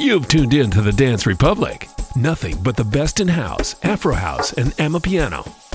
You've tuned in to the Dance Republic. Nothing but the best in house, Afro house, and Amapiano.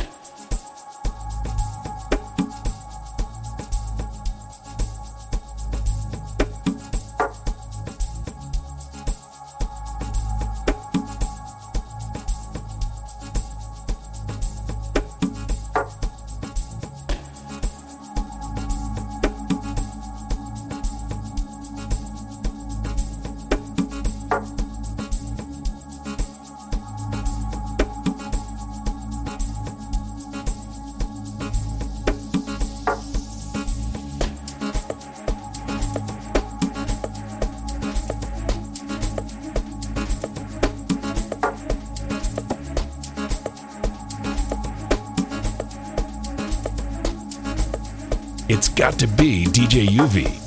DJ UV.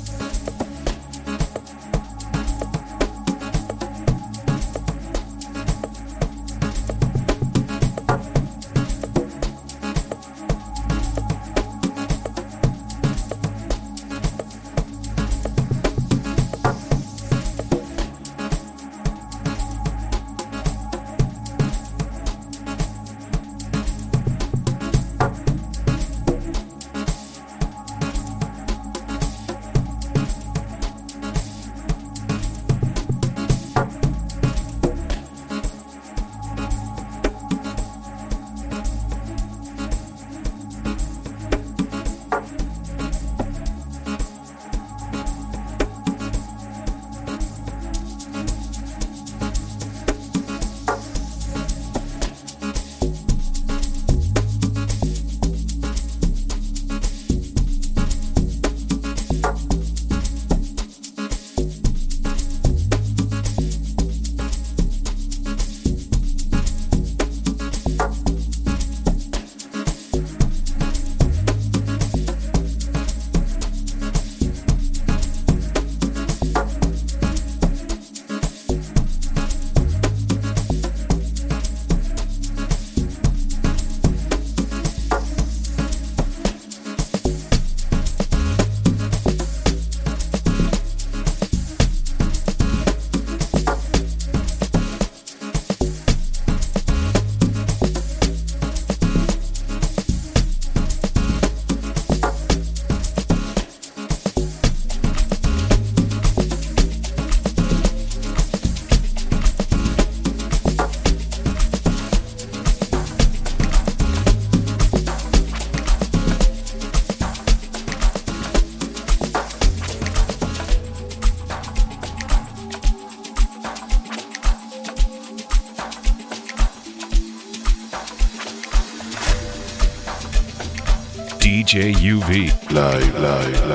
Live, live, live,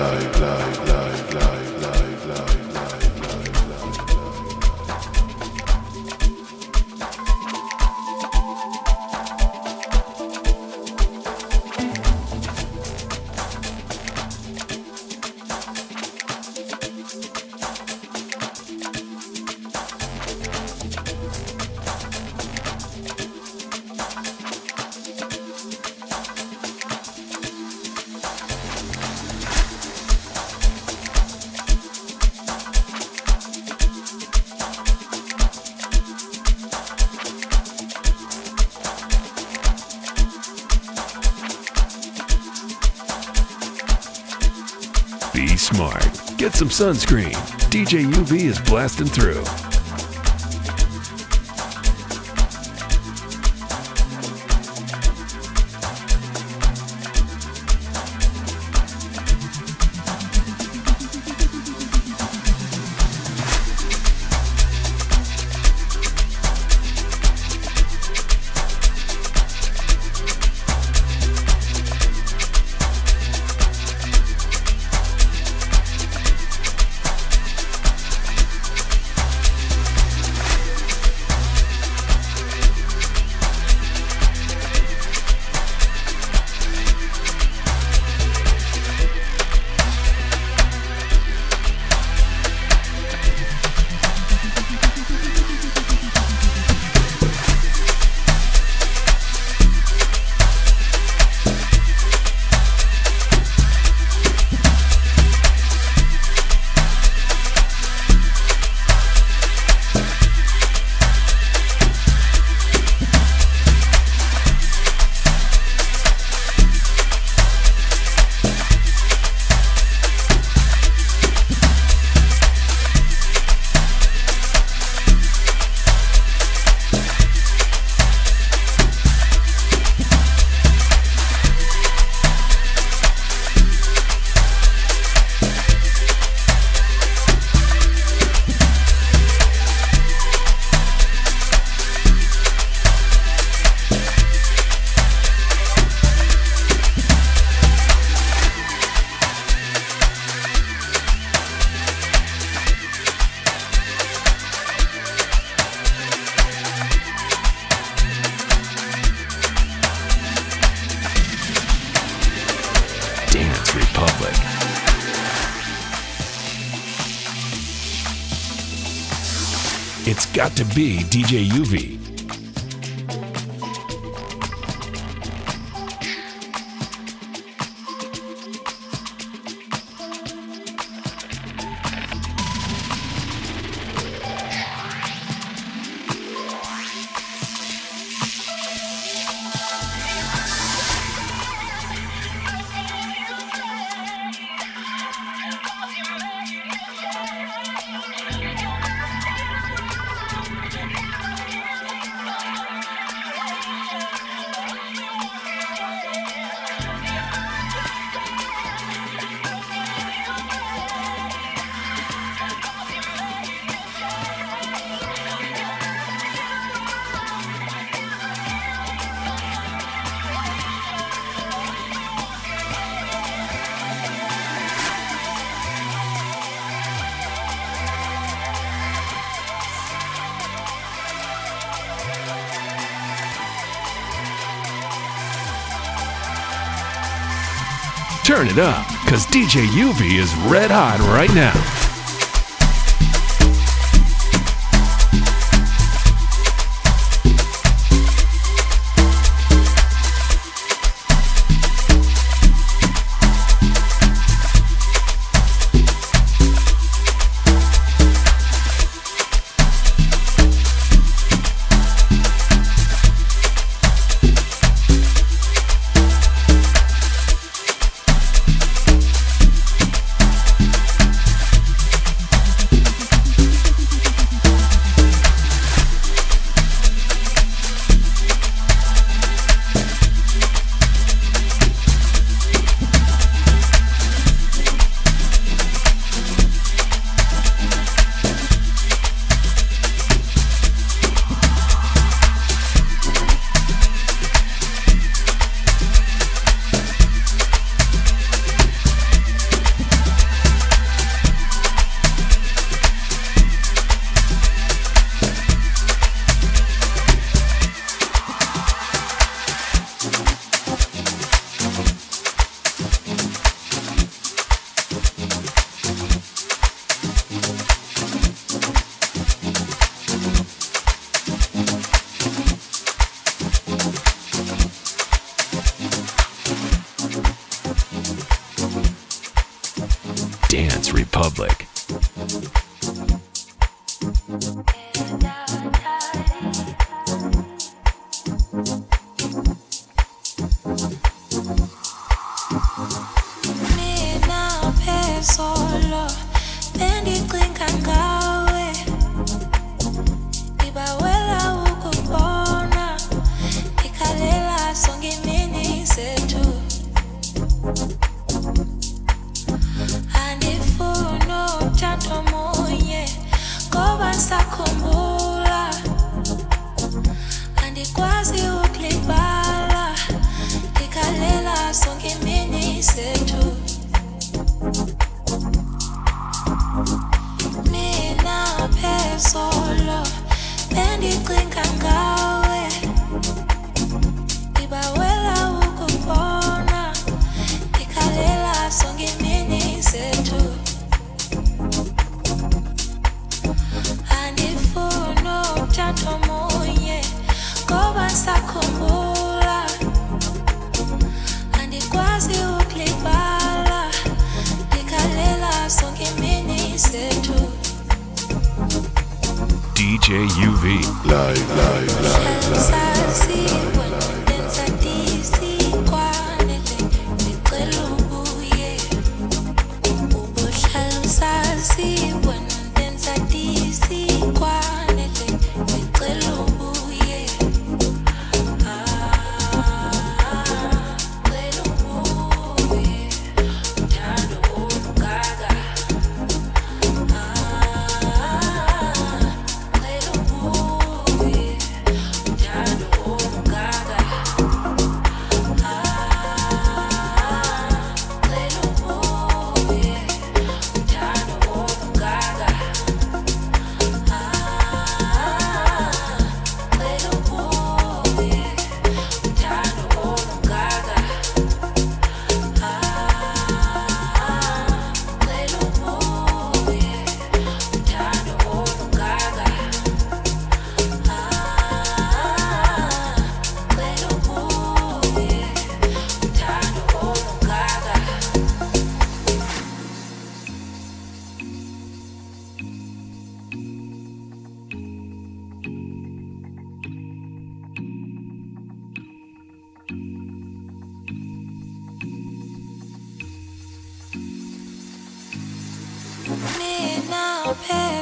smart. Get some sunscreen. DJ UV is blasting through. to be DJ UV. Turn it up, because DJ UV is red hot right now.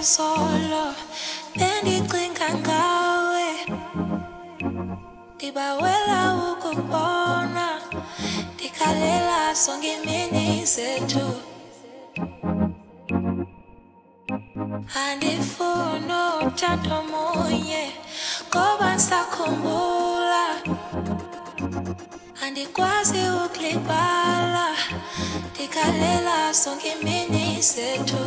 Solo bendicinga ngawe. Ndibawela ukubona ndikhalela zonke imini zethu. Andifuni uthando munye ngoba ndisakhumbula. Andikwazi ukulibala ndikhalela zonke imini zethu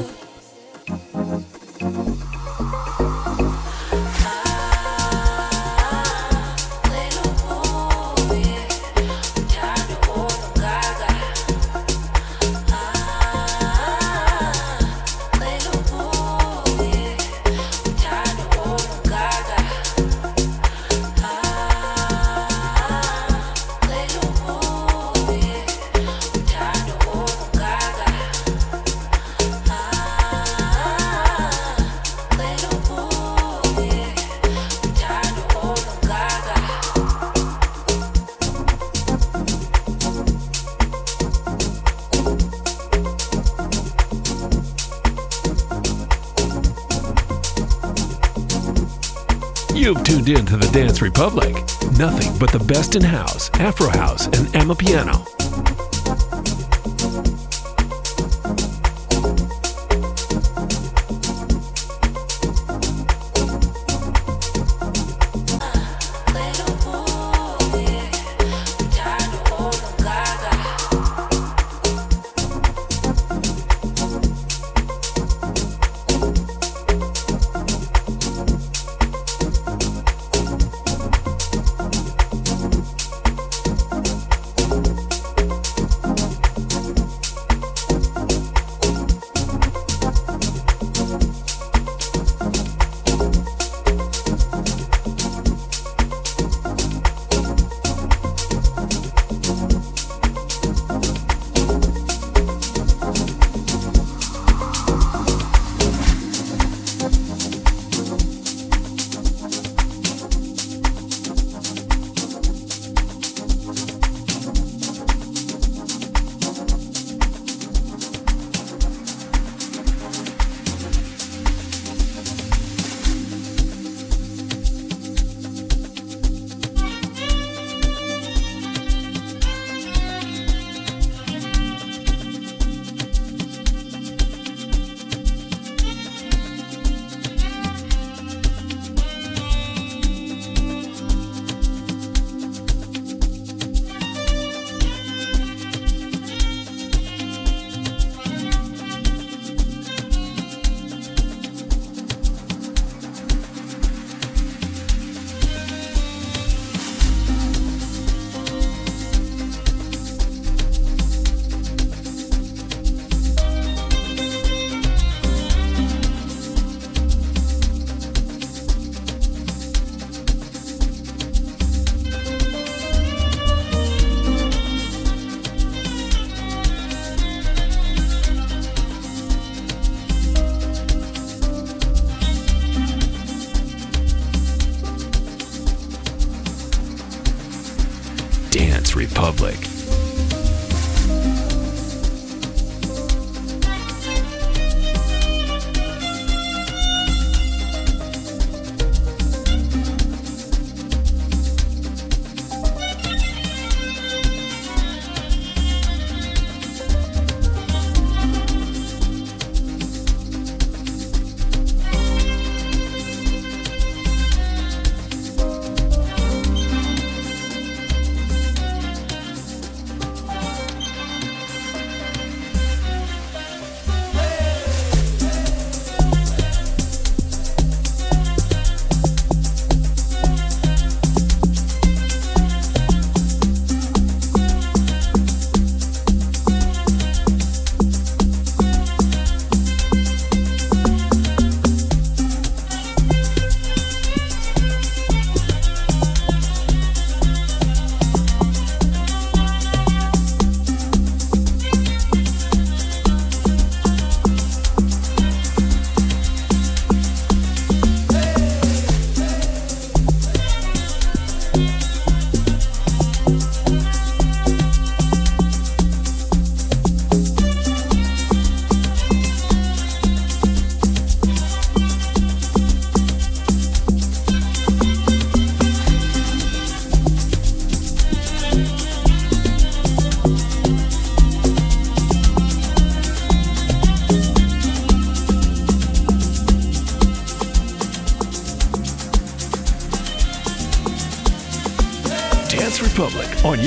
You've tuned in to the Dance Republic. Nothing but the best in house, Afro house, and Amapiano.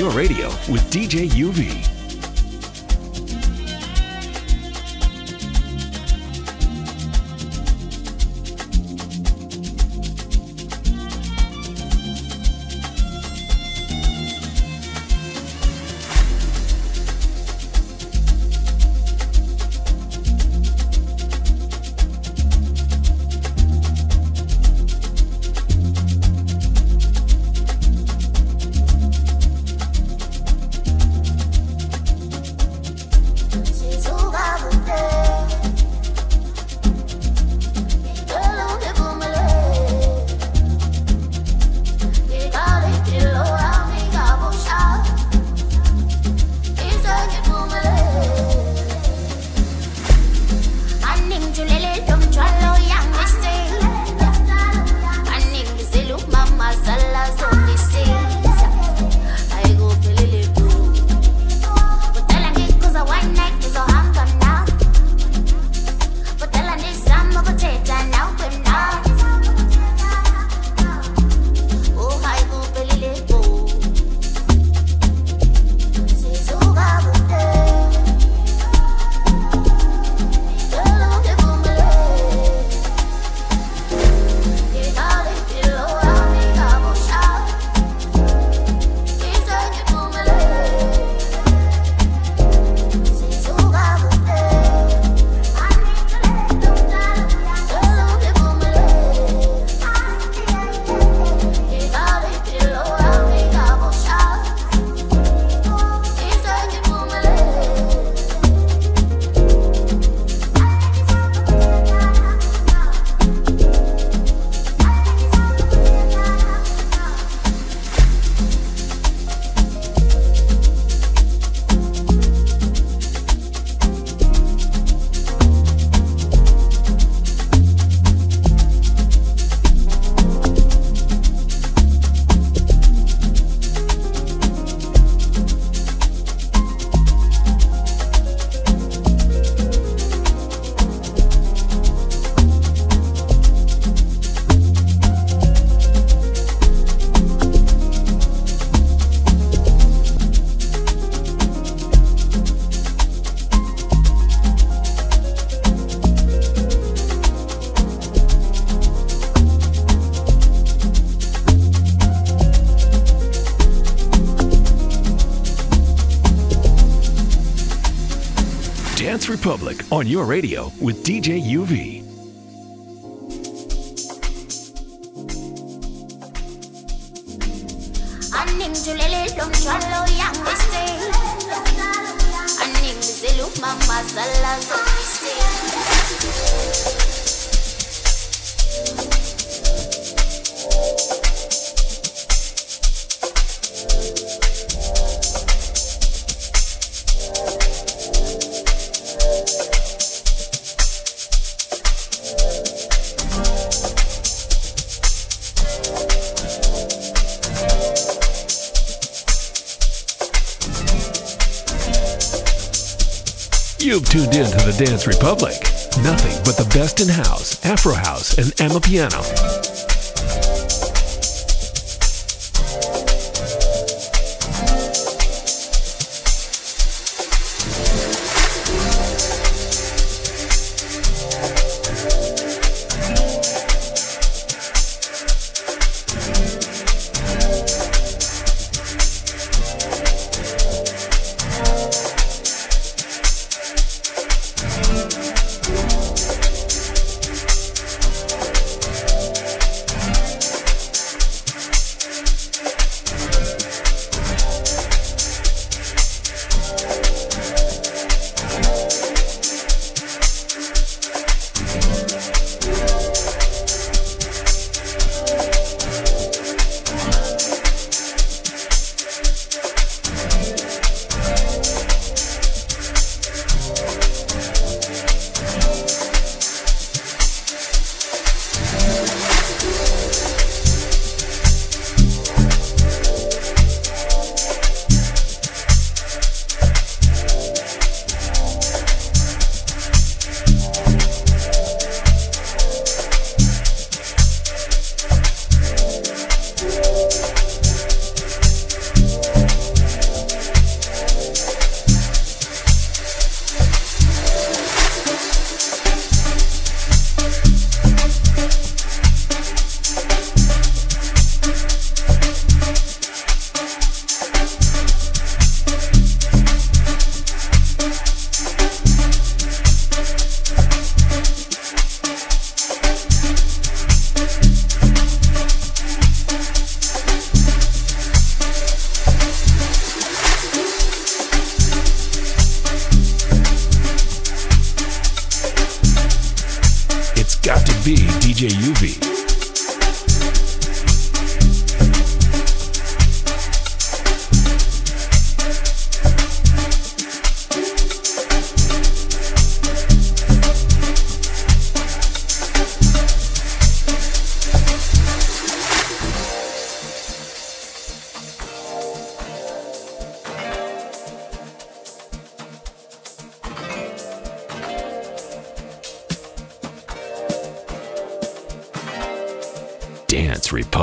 Your radio with DJ UV. Republic on your radio with DJ UV. You've tuned in to the Dance Republic. Nothing but the best in house, Afro house, and Amapiano.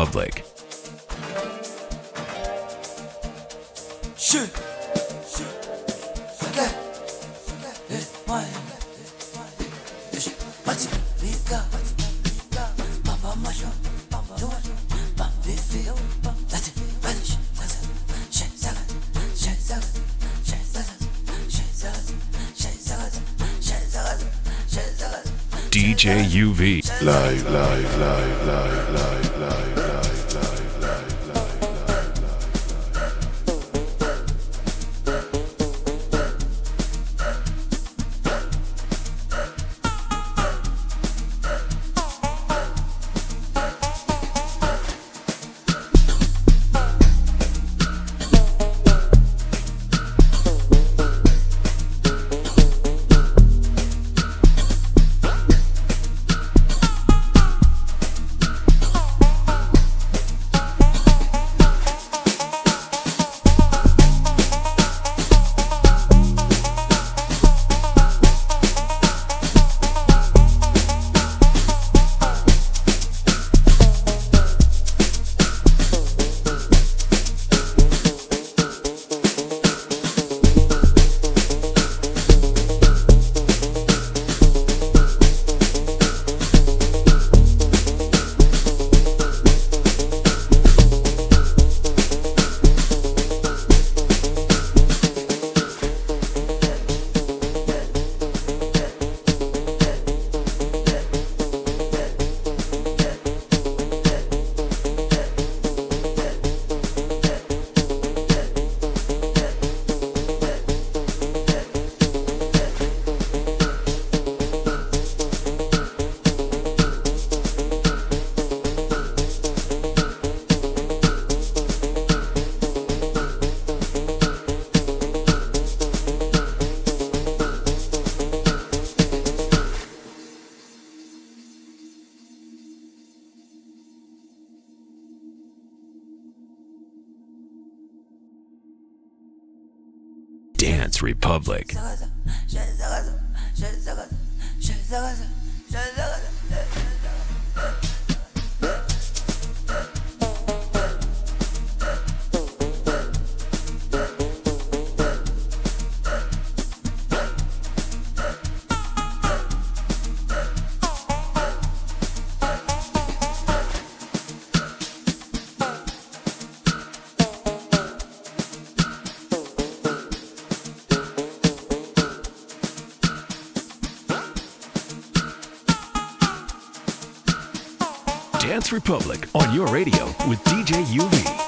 Dance Republic. DJ UV. Live, live, live, live, live, live, Republic. Republic on your radio with DJ UV.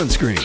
Sunscreen.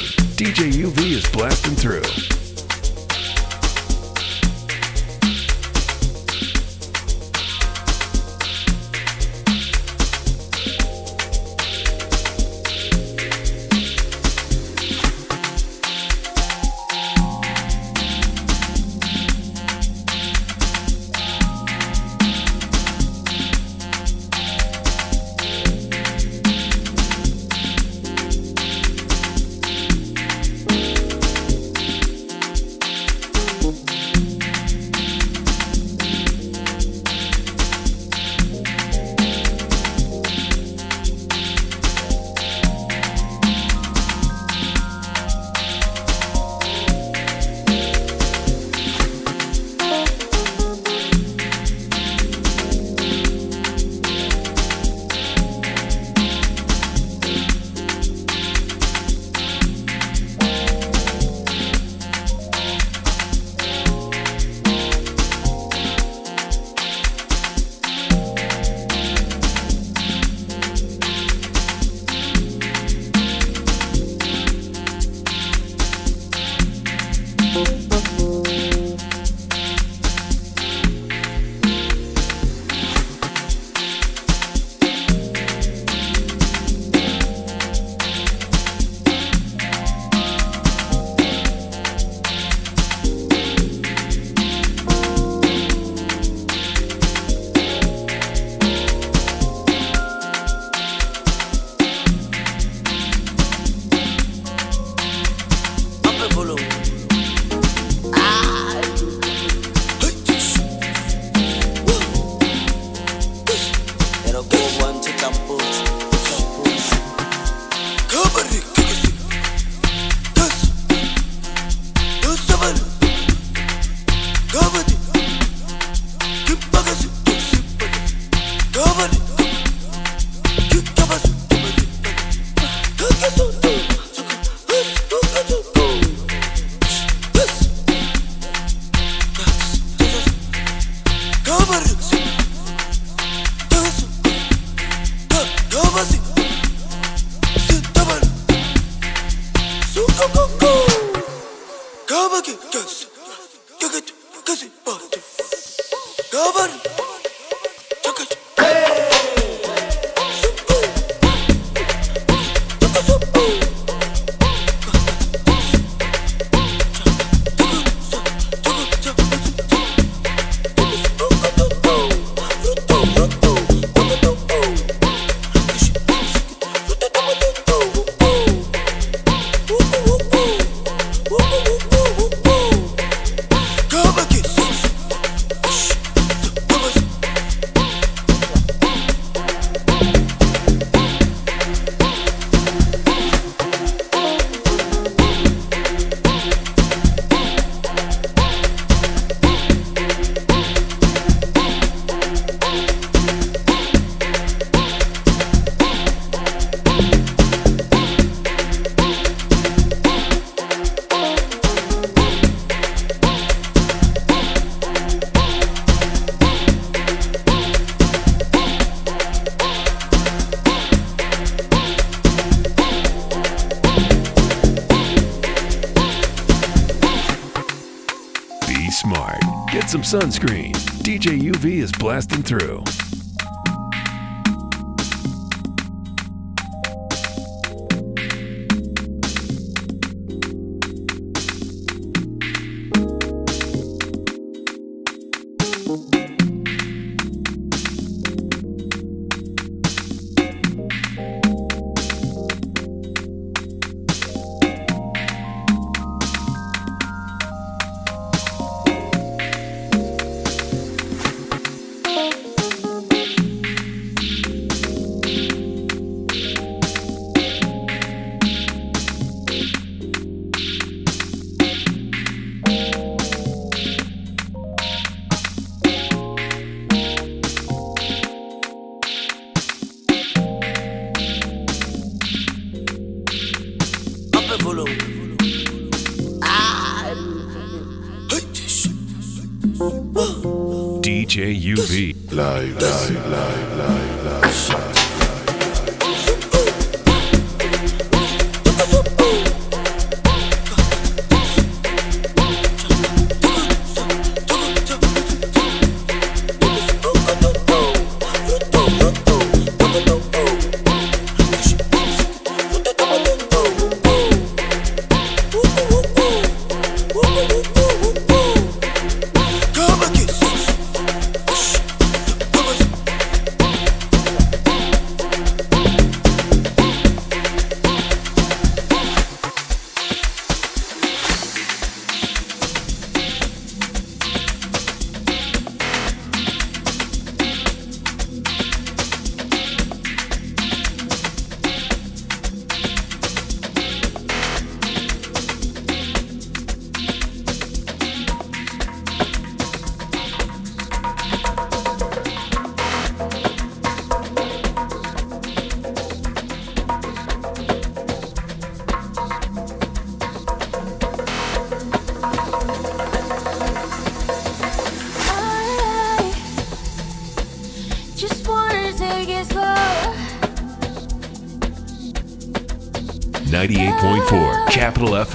Sunscreen. DJ UV is blasting through.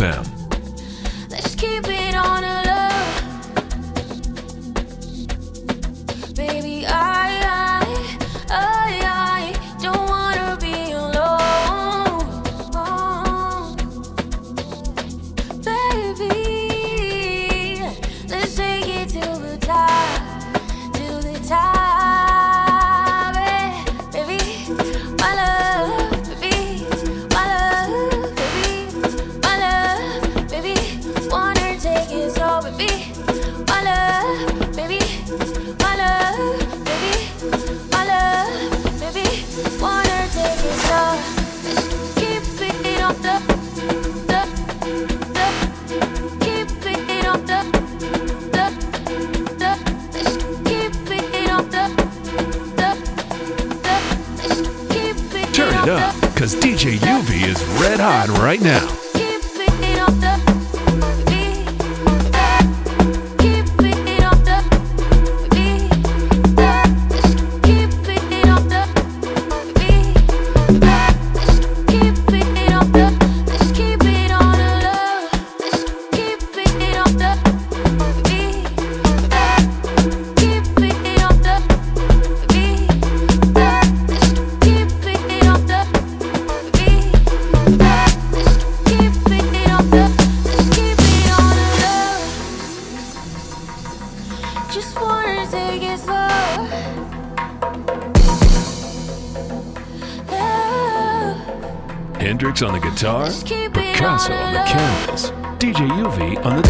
FM. because DJ UV is red hot right now. Guitar, Picasso on the canvas, DJ UV on the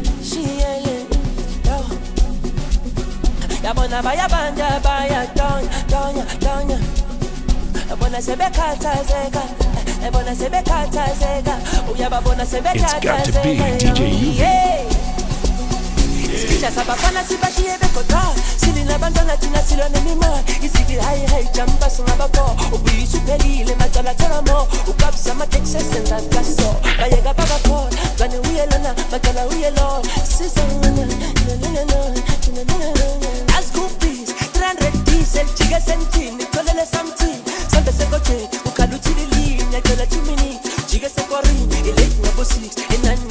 DJ UV. sabafana sibashiye bekoda silinabantwana thina silwa nemimoya izigi hayi hayi jamba singabafo ubuyisa uphelile macalacolamo ukabisa amateksi esenza kaso bayeka bakaphola kani uyelona macala uyelo sizana azikubhisi 300 diesel jike sentini tholele something sambe sekojeni ukhala uthililini yacela 2 minutes jike sekorini ilate ngabo 6 Six and nine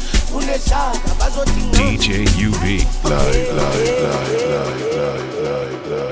DJ UV live live live live live live live.